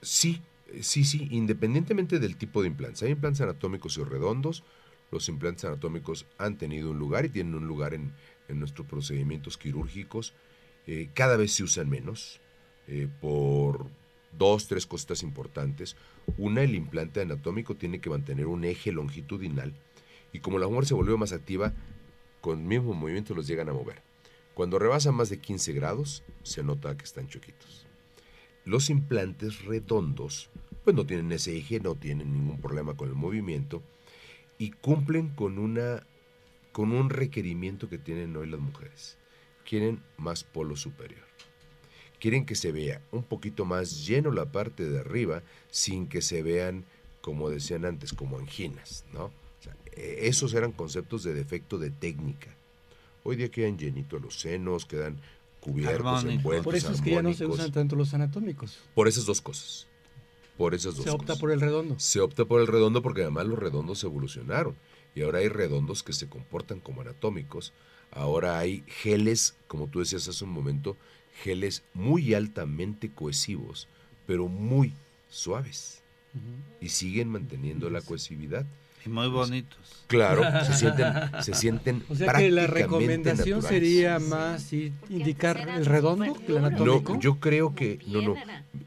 Sí, sí, sí, independientemente del tipo de implantes. Hay implantes anatómicos y redondos, los implantes anatómicos han tenido un lugar y tienen un lugar en, nuestros procedimientos quirúrgicos. Eh, cada vez se usan menos eh, por dos, tres cosas importantes. Una, el implante anatómico tiene que mantener un eje longitudinal y como la mujer se volvió más activa, con el mismo movimiento los llegan a mover. Cuando rebasan más de 15 grados, se nota que están choquitos. Los implantes redondos, pues no tienen ese eje, no tienen ningún problema con el movimiento y cumplen con, una, con un requerimiento que tienen hoy las mujeres. Quieren más polo superior. quieren que se vea un poquito más lleno la parte de arriba sin que se vean, como decían antes, como anginas, ¿no? Eh, esos eran conceptos de defecto de técnica. Hoy día quedan llenitos los senos, quedan cubiertos, envueltos, Por eso es que ya no se usan tanto los anatómicos. Por esas dos cosas. Por esas dos Se opta por el redondo. Se opta por el redondo porque además los redondos evolucionaron. Y ahora hay redondos que se comportan como anatómicos. Ahora hay geles, como tú decías hace un momento, geles muy altamente cohesivos, pero muy suaves. Y siguen manteniendo la cohesividad. Y muy bonitos. Claro, <laughs> se sienten, se sienten O sea que la recomendación sería más indicar el redondo que el anatómico. No, yo creo que, no, no,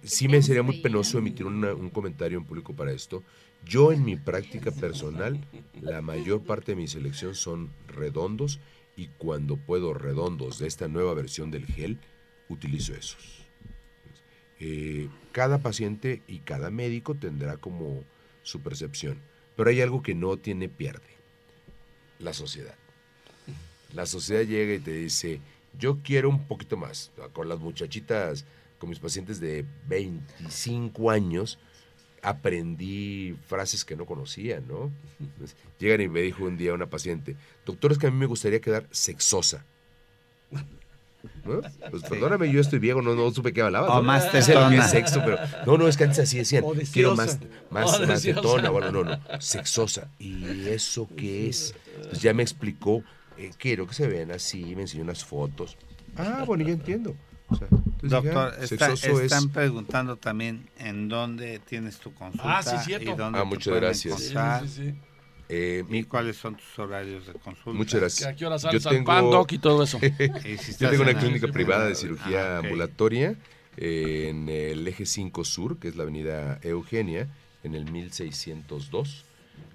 sí me sería muy penoso emitir un comentario en público para esto. Yo en mi práctica personal, la mayor parte de mi selección son redondos y cuando puedo redondos de esta nueva versión del gel, utilizo esos. Eh, cada paciente y cada médico tendrá como su percepción, pero hay algo que no tiene pierde, la sociedad. La sociedad llega y te dice, yo quiero un poquito más, con las muchachitas, con mis pacientes de 25 años, aprendí frases que no conocía, ¿no? llegan y me dijo un día una paciente, doctor, es que a mí me gustaría quedar sexosa. ¿No? Pues perdóname, yo estoy viejo, no, no supe qué hablaba. O más tetona. sexo, pero no, no, es que antes así decían, quiero más, más, más tetona, bueno, no, no, sexosa. ¿Y eso qué es? Pues ya me explicó, eh, quiero que se vean así, me enseñó unas fotos. Ah, bueno, ya entiendo. Doctor, están preguntando también en dónde tienes tu consulta. Ah, sí, cierto. Y dónde ah, muchas gracias. Sí, sí, eh, ¿Y cuáles son tus horarios de consulta? Muchas gracias. ¿A qué hora sales Yo tengo... y todo eso? <laughs> <laughs> Yo tengo una clínica privada de cirugía ah, ambulatoria en el eje 5 Sur, que es la avenida Eugenia, en el 1602.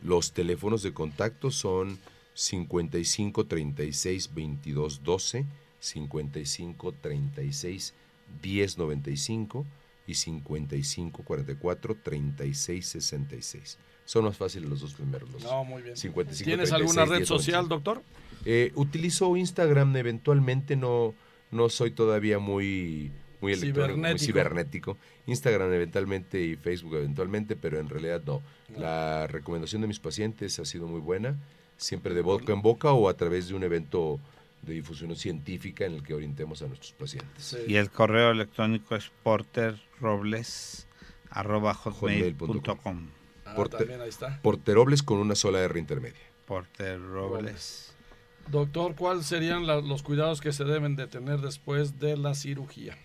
Los teléfonos de contacto son 55 36 22 12 55 36 10 95 y 55 44 36 66. Son más fáciles los dos primeros. no, muy bien. ¿Tienes alguna red social, doctor? Eh, utilizo Instagram eventualmente, no, no soy todavía muy, muy electrónico, muy cibernético. Instagram eventualmente y Facebook eventualmente, pero en realidad no. La recomendación de mis pacientes ha sido muy buena, siempre de boca en boca o a través de un evento de difusión científica en el que orientemos a nuestros pacientes. Y el correo electrónico es porterrobles.com. Ah, Porterobles con una sola R intermedia. Porterrobles. Doctor, ¿cuáles serían los cuidados que se deben de tener después de la cirugía?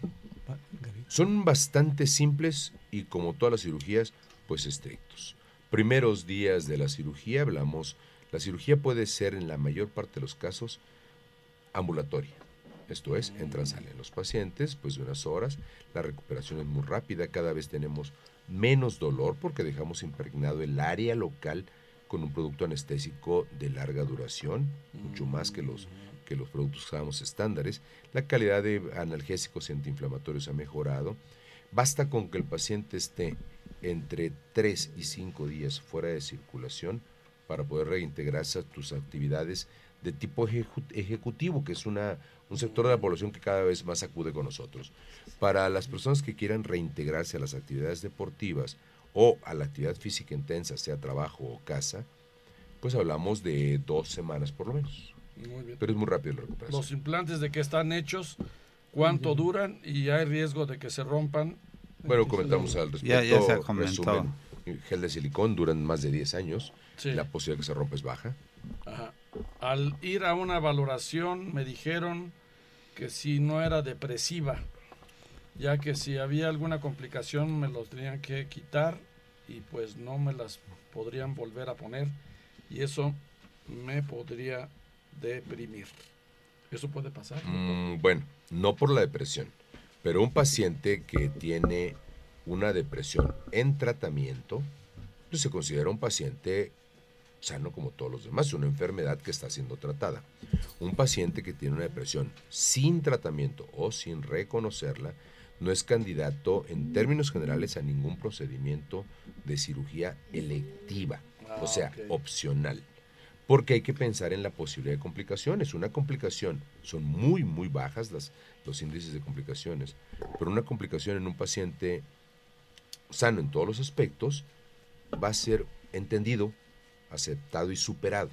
Son bastante simples y como todas las cirugías, pues estrictos. Primeros días de la cirugía hablamos, la cirugía puede ser en la mayor parte de los casos ambulatoria. Esto es, entran, salen los pacientes, pues de unas horas, la recuperación es muy rápida, cada vez tenemos menos dolor porque dejamos impregnado el área local con un producto anestésico de larga duración, mucho más que los, que los productos que usamos estándares. La calidad de analgésicos y antiinflamatorios ha mejorado. Basta con que el paciente esté entre 3 y 5 días fuera de circulación para poder reintegrarse a tus actividades de tipo ejecutivo, que es una, un sector de la población que cada vez más acude con nosotros. Para las personas que quieran reintegrarse a las actividades deportivas o a la actividad física intensa, sea trabajo o casa, pues hablamos de dos semanas por lo menos. Pero es muy rápido la recuperación. Los implantes de que están hechos, ¿cuánto duran y hay riesgo de que se rompan? Bueno, comentamos al respecto. Ya, ya se comentó. gel de silicón duran más de 10 años. La posibilidad de que se rompa es baja. Ajá. Al ir a una valoración me dijeron que si no era depresiva, ya que si había alguna complicación me los tenían que quitar y pues no me las podrían volver a poner y eso me podría deprimir. ¿Eso puede pasar? Mm, bueno, no por la depresión, pero un paciente que tiene una depresión en tratamiento, pues se considera un paciente sano como todos los demás, es una enfermedad que está siendo tratada. Un paciente que tiene una depresión sin tratamiento o sin reconocerla no es candidato en términos generales a ningún procedimiento de cirugía electiva, o sea, ah, opcional. porque hay que pensar en la posibilidad de complicaciones. Una complicación, son muy, muy bajas las, los índices de complicaciones, pero una complicación en un paciente sano en todos los aspectos va a ser entendido, aceptado y superado.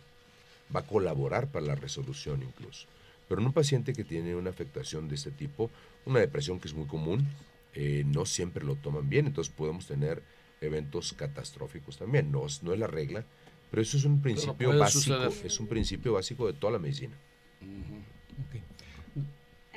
Va a colaborar para la resolución incluso. Pero en un paciente que tiene una afectación de este tipo, una depresión que es muy común, eh, no siempre lo toman bien, entonces podemos tener eventos catastróficos también. No, no es la regla, pero eso es un principio básico, es un principio básico de toda la medicina.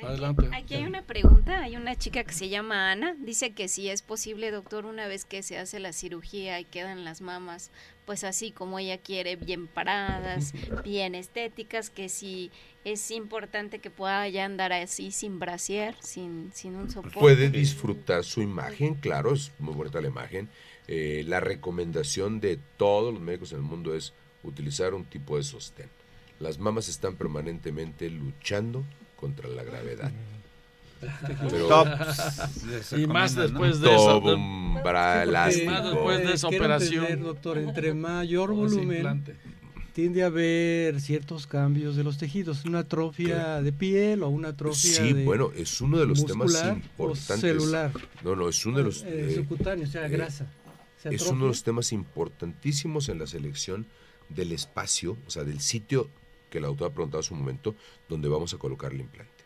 Adelante. Aquí hay una pregunta, hay una chica que se llama Ana, dice que si es posible, doctor, una vez que se hace la cirugía y quedan las mamas, pues así como ella quiere, bien paradas, <laughs> bien estéticas, que si es importante que pueda ya andar así sin brasier, sin, sin un soporte. Puede disfrutar su imagen, claro, es muy bonita la imagen. Eh, la recomendación de todos los médicos en el mundo es utilizar un tipo de sostén. Las mamas están permanentemente luchando contra la gravedad. y más después de eso. más después de esa operación. doctor, entre <laughs> mayor volumen tiende a haber ciertos cambios de los tejidos, una atrofia de piel o una atrofia sí, bueno, es uno de los temas importantes. celular. No, no, es uno de los eh, subcutáneo, o sea, eh, grasa. Es uno de los temas importantísimos en la selección del espacio, o sea, del sitio que la autora ha preguntado en su momento, donde vamos a colocar el implante.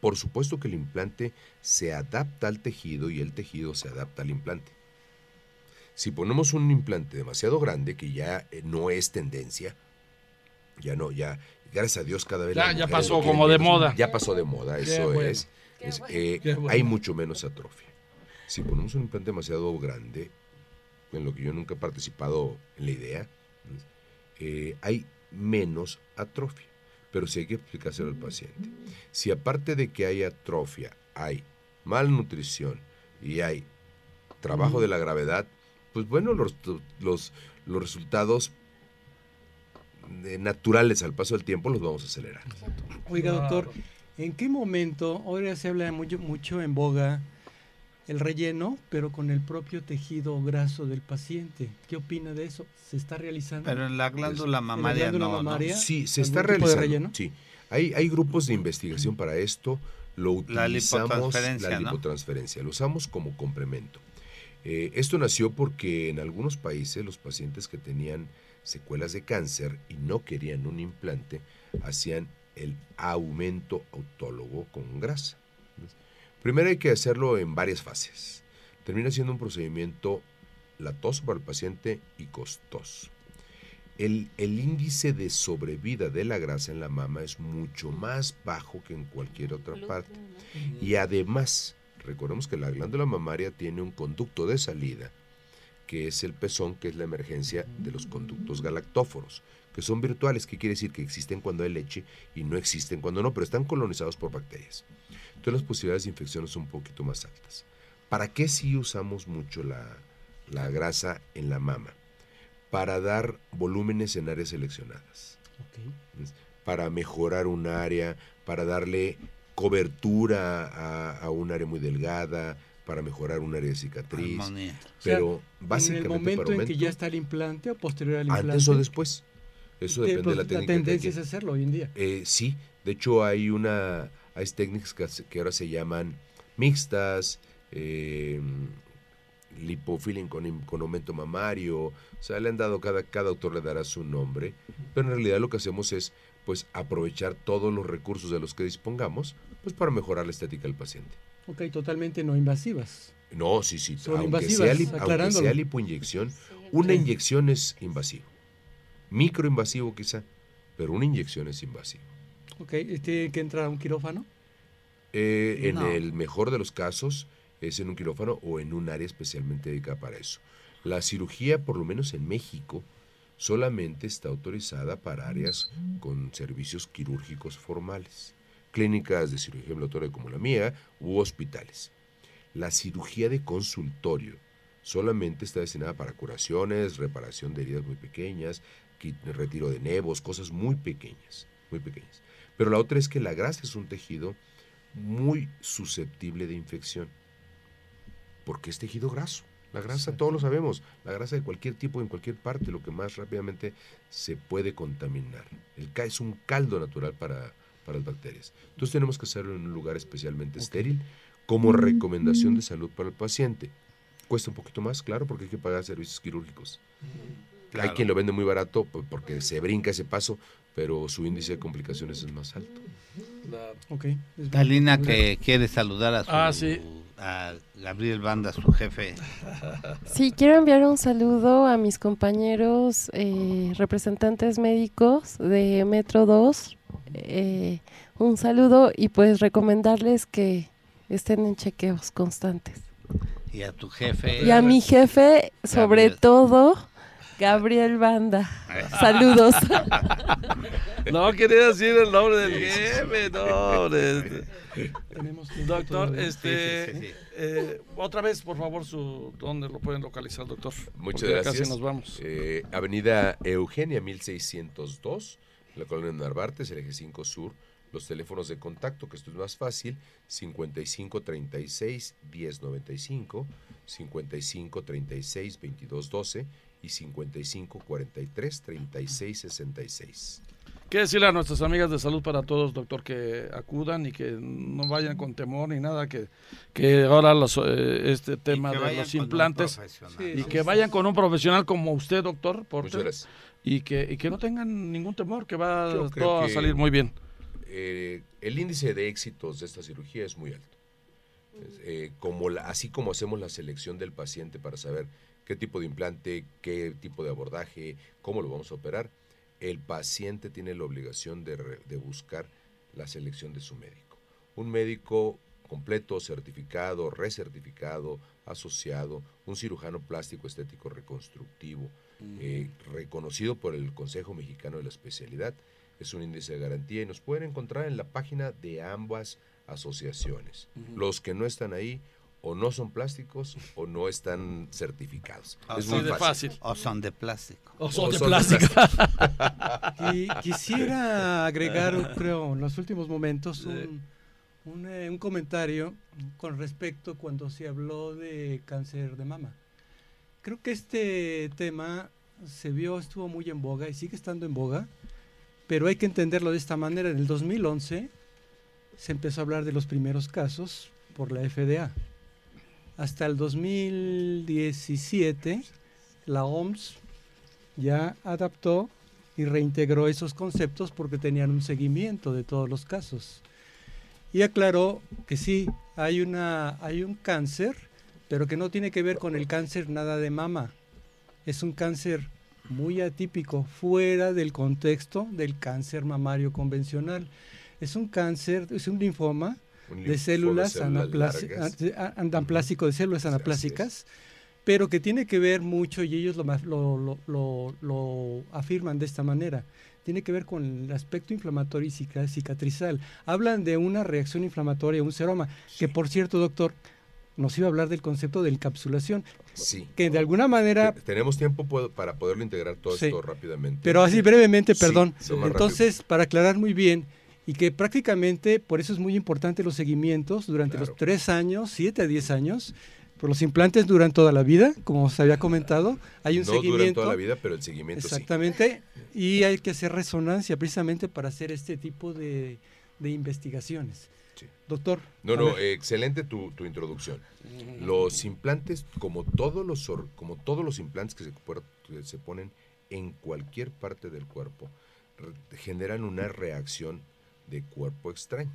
Por supuesto que el implante se adapta al tejido y el tejido se adapta al implante. Si ponemos un implante demasiado grande, que ya eh, no es tendencia, ya no, ya, gracias a Dios cada vez... Ya, ya pasó como de moda. Ya pasó de moda, eso es. Eh, hay mucho menos atrofia. Si ponemos un implante demasiado grande, en lo que yo nunca he participado en la idea, eh, hay menos atrofia. Pero sí hay que explicárselo al paciente. Si aparte de que hay atrofia, hay malnutrición y hay trabajo de la gravedad, pues bueno, los, los, los resultados naturales al paso del tiempo los vamos a acelerar. Oiga, doctor, ¿en qué momento, ahora se habla mucho, mucho en boga el relleno, pero con el propio tejido graso del paciente. ¿Qué opina de eso? ¿Se está realizando? Pero en la glándula mamaria, no, Sí, se está realizando. Sí, hay, hay grupos de investigación para esto. Lo utilizamos, la lipotransferencia, la lipotransferencia lo usamos como complemento. Eh, esto nació porque en algunos países los pacientes que tenían secuelas de cáncer y no querían un implante hacían el aumento autólogo con grasa. Primero hay que hacerlo en varias fases. Termina siendo un procedimiento latoso para el paciente y costoso. El, el, índice de sobrevida de la grasa en la mama es mucho más bajo que en cualquier otra parte. Y además, recordemos que la glándula mamaria tiene un conducto de salida, que es el pezón, que es la emergencia de los conductos galactóforos, que son virtuales, que quiere decir que existen cuando hay leche y no existen cuando no, pero están colonizados por bacterias entonces las posibilidades de infección son un poquito más altas. ¿Para qué sí usamos mucho la, grasa en la mama? Para dar volúmenes en áreas seleccionadas. Para mejorar un área, para darle cobertura a, un área muy delgada, para mejorar un área de cicatriz. Pero básicamente ¿En el momento en que ya está el implante o posterior al implante? Antes o después. Eso depende de la técnica. La tendencia es hacerlo hoy en día. Eh, sí, de hecho hay una hay técnicas que, ahora se llaman mixtas, eh, lipofilling con, con, aumento mamario, o sea, le han dado, cada, cada autor le dará su nombre, pero en realidad lo que hacemos es pues aprovechar todos los recursos de los que dispongamos pues para mejorar la estética del paciente. Ok, totalmente no invasivas. No, sí, sí. Son aunque invasivas, sea, aunque sea lipoinyección, una inyección es invasivo. Microinvasivo quizá, pero una inyección es invasivo. Ok, ¿tiene que entrar a un quirófano? Eh, en el mejor de los casos es en un quirófano o en un área especialmente dedicada para eso. La cirugía, por lo menos en México, solamente está autorizada para áreas con servicios quirúrgicos formales, clínicas de cirugía ambulatoria como la mía u hospitales. La cirugía de consultorio solamente está destinada para curaciones, reparación de heridas muy pequeñas, retiro de nevos, cosas muy pequeñas, muy pequeñas. Pero la otra es que la grasa es un tejido muy susceptible de infección, porque es tejido graso. La grasa, todos lo sabemos, la grasa de cualquier tipo en cualquier parte, lo que más rápidamente se puede contaminar. El K es un caldo natural para, para las bacterias. Entonces tenemos que hacerlo en un lugar especialmente estéril como recomendación de salud para el paciente. Cuesta un poquito más, claro, porque hay que pagar servicios quirúrgicos. Hay quien lo vende muy barato porque se brinca ese paso, pero su índice de complicaciones es más alto. Okay. Talina que quiere saludar a su Ah, sí. a Gabriel Banda, su jefe. <laughs> Sí, quiero enviar un saludo a mis compañeros eh, representantes médicos de Metro 2. eh, un saludo y pues recomendarles que estén en chequeos constantes. Y a tu jefe. Y a mi jefe, sobre Gabriel. todo, Gabriel Banda. Saludos. <laughs> No quería decir el nombre del jefe, no, hombre. Tenemos tiempo Doctor, este, Sí, sí, sí. eh, otra vez, por favor, su, ¿dónde lo pueden localizar, doctor? Muchas Porque gracias. Casi nos vamos. Eh, Avenida Eugenia 1602, en la colonia Narvartes, el eje 5 Sur. Los teléfonos de contacto, que esto es más fácil, 5536 1095, 5536 2212 y 5543 3666. ¿Qué decirle a nuestras amigas de salud para todos, doctor, que acudan y que no vayan con temor ni nada, que, que ahora los, eh, este tema de vayan los con un implantes profesional, Sí, y ¿no? que vayan con un profesional como usted, doctor, Porter, Muchas gracias. y que, y que no tengan ningún temor, que va Yo creo todo a salir muy bien. Eh, el índice de éxitos de esta cirugía es muy alto. Eh, como la- así como hacemos la selección del paciente para saber qué tipo de implante, qué tipo de abordaje, cómo lo vamos a operar, el paciente tiene la obligación de, buscar la selección de su médico. Un médico completo, certificado, recertificado, asociado, un cirujano plástico estético reconstructivo, eh, reconocido por el Consejo Mexicano de la Especialidad, es un índice de garantía y nos pueden encontrar en la página de ambas asociaciones. Los que no están ahí o no son plásticos o no están certificados. es Así muy de fácil. fácil. O son de plástico. O son O de son de plástico. Y <laughs> quisiera agregar, creo, en los últimos momentos un, un, eh, un comentario con respecto cuando se habló de cáncer de mama. Creo que este tema se vio, estuvo muy en boga y sigue estando en boga, pero hay que entenderlo de esta manera. En el 2011 se empezó a hablar de los primeros casos por la FDA. Hasta el 2017 la OMS ya adaptó y reintegró esos conceptos porque tenían un seguimiento de todos los casos. Y aclaró que sí, hay, una, hay un cáncer, pero que no tiene que ver con el cáncer nada de mama. Es un cáncer muy atípico, fuera del contexto del cáncer mamario convencional. Es un cáncer, es un linfoma de células a- anaplásico de células anaplásicas, pero que tiene que ver mucho, y ellos lo, lo, lo- lo- afirman de esta manera, tiene que ver con el aspecto inflamatorio y cica- cicatrizal. Hablan de una reacción inflamatoria, un seroma, que por cierto, doctor, nos iba a hablar del concepto de encapsulación, Sí. que de alguna manera Te- Tenemos tiempo para poderlo integrar todo Sí. esto rápidamente. Pero así brevemente, perdón. Entonces, para aclarar muy bien, y que prácticamente, por eso es muy importante los seguimientos durante Claro. los tres años, siete a diez años, por los implantes duran toda la vida, como se había comentado, hay un no duran seguimiento. toda la vida, pero el seguimiento sí. Exactamente, y hay que hacer resonancia precisamente para hacer este tipo de, de investigaciones. Sí. Doctor. No, no, ver. excelente tu, tu introducción. Los implantes, como todos los, como todos los implantes que se, que se ponen en cualquier parte del cuerpo, re- generan una reacción de cuerpo extraño.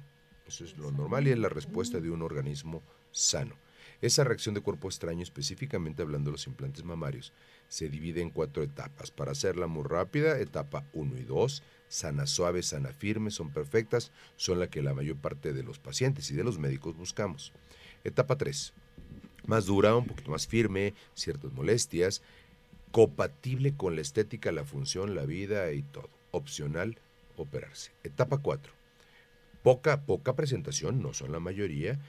Eso es lo normal y es la respuesta de un organismo sano. Esa reacción de cuerpo extraño, específicamente hablando de los implantes mamarios, se divide en cuatro etapas. Para hacerla muy rápida, etapa 1 y 2, sana suave, sana firme, son perfectas, son la que la mayor parte de los pacientes y de los médicos buscamos. Etapa 3, más dura, un poquito más firme, ciertas molestias, compatible con la estética, la función, la vida y todo. Opcional, operarse. Etapa 4, poca, poca presentación, no son la mayoría,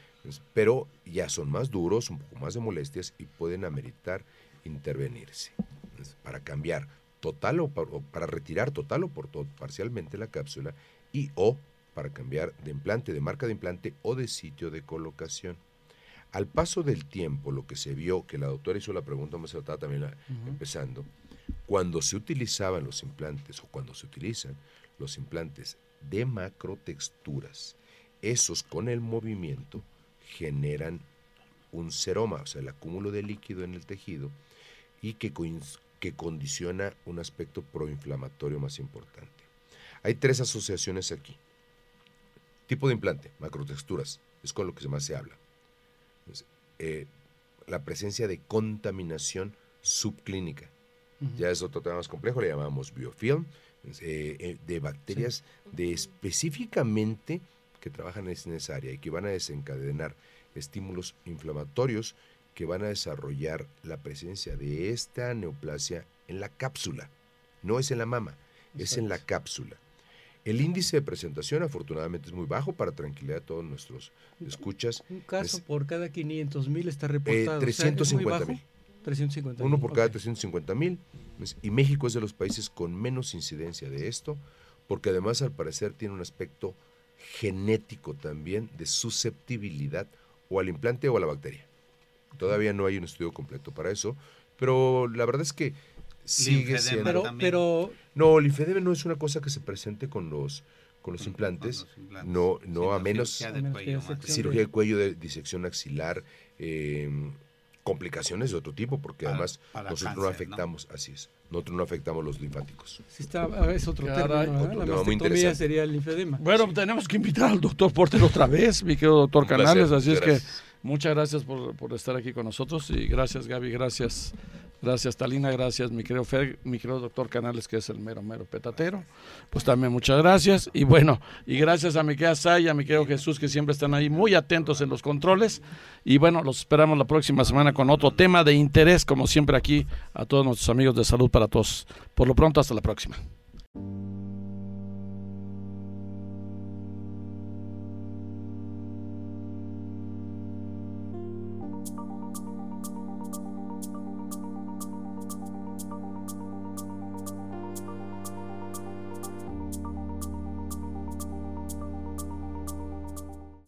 pero ya son más duros, un poco más de molestias y pueden ameritar intervenirse para cambiar total o, pa- o para retirar total o por todo parcialmente la cápsula y o para cambiar de implante, de marca de implante o de sitio de colocación. al paso del tiempo, lo que se vio, que la doctora hizo la pregunta, me estaba también empezando, cuando se utilizaban los implantes o cuando se utilizan los implantes de macrotexturas, esos con el movimiento generan un seroma, o sea, el acúmulo de líquido en el tejido y que, que condiciona un aspecto proinflamatorio más importante. Hay tres asociaciones aquí. Tipo de implante, macrotexturas, es con lo que más se habla. Eh, la presencia de contaminación subclínica. Ya es otro tema más complejo, le llamamos biofilm, eh, eh, de bacterias de específicamente que trabajan en esa área y que van a desencadenar estímulos inflamatorios que van a desarrollar la presencia de esta neoplasia en la cápsula. No es en la mama, es en la cápsula. El índice de presentación afortunadamente es muy bajo para tranquilidad de todos nuestros escuchas. Un caso por cada 500 mil está reportado. 350 mil. 350 Uno por cada 350 mil. Y México es de los países con menos incidencia de esto, porque además al parecer tiene un aspecto genético también de susceptibilidad o al implante o a la bacteria. Todavía no hay un estudio completo para eso, pero la verdad es que sigue siendo... Pero, no, linfedema no es una cosa que se presente con los con los implantes, no no a menos cirugía de cuello, de disección axilar, em, complicaciones de otro tipo, porque además nosotros no afectamos, así es, nosotros no afectamos los linfáticos. Sí está, es otro término, la mastectomía sería el linfedema. Bueno, tenemos que invitar al doctor Porter otra vez, mi querido doctor Canales, así es que muchas gracias por, por estar aquí con nosotros y gracias Gaby, gracias Gracias, Talina. Gracias, mi querido, mi querido doctor Canales, que es el mero, mero petatero. Pues también muchas gracias. Y bueno, y gracias a mi querida Saya, a mi querido Jesús, que siempre están ahí muy atentos en los controles. Y bueno, los esperamos la próxima semana con otro tema de interés, como siempre aquí, a todos nuestros amigos de salud para todos. Por lo pronto, hasta la próxima.